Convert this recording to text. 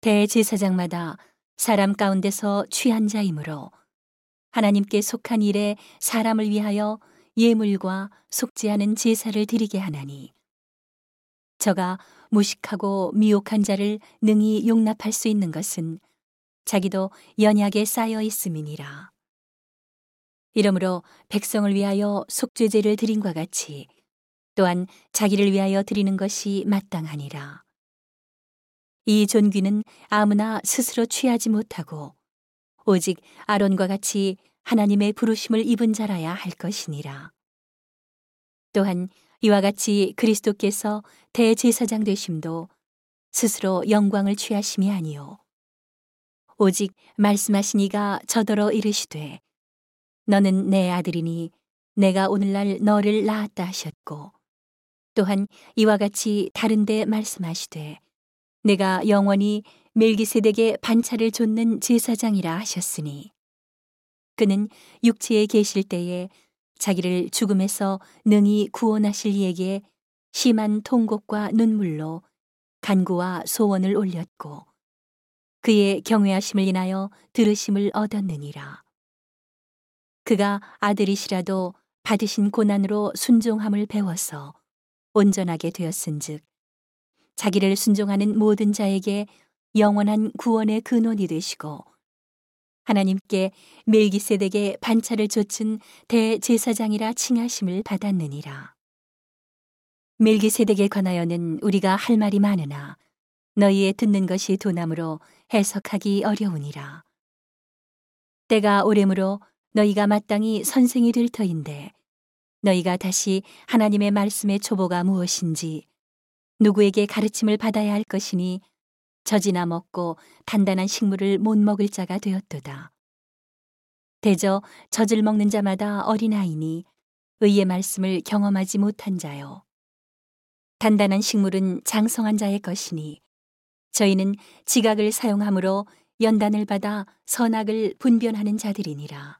대제사장마다 사람 가운데서 취한 자이므로 하나님께 속한 일에 사람을 위하여 예물과 않은 제사를 드리게 하나니 저가 무식하고 미혹한 자를 능히 용납할 수 있는 것은 자기도 연약에 쌓여 있음이니라. 이러므로 백성을 위하여 속죄제를 드린 과 같이 또한 자기를 위하여 드리는 것이 마땅하니라. 이 존귀는 아무나 스스로 취하지 못하고 오직 아론과 같이 하나님의 부르심을 입은 자라야 할 것이니라. 또한 이와 같이 그리스도께서 대제사장 되심도 스스로 영광을 취하심이 아니요 오직 말씀하신 이가 저더러 이르시되 너는 내 아들이니 내가 오늘날 너를 낳았다 하셨고 또한 이와 같이 다른데 말씀하시되 내가 영원히 멜기세덱의 반차를 좇는 제사장이라 하셨으니 그는 육체에 계실 때에 자기를 죽음에서 능히 구원하실 이에게 심한 통곡과 눈물로 간구와 소원을 올렸고 그의 경외하심을 인하여 들으심을 얻었느니라. 그가 아들이시라도 받으신 고난으로 순종함을 배워서 온전하게 되었은즉 자기를 순종하는 모든 자에게 영원한 구원의 근원이 되시고 하나님께 멜기세덱의 반차를 좇은 대제사장이라 칭하심을 받았느니라. 멜기세덱에 관하여는 우리가 할 말이 많으나 너희의 듣는 것이 도남으로 해석하기 어려우니라. 때가 오래므로 너희가 마땅히 선생이 될 터인데 너희가 다시 하나님의 말씀의 초보가 무엇인지 누구에게 가르침을 받아야 할 것이니 젖이나 먹고 단단한 식물을 못 먹을 자가 되었도다. 대저 젖을 먹는 자마다 어린아이니 의의 말씀을 경험하지 못한 자요. 단단한 식물은 장성한 자의 것이니 저희는 지각을 사용함으로 연단을 받아 선악을 분변하는 자들이니라.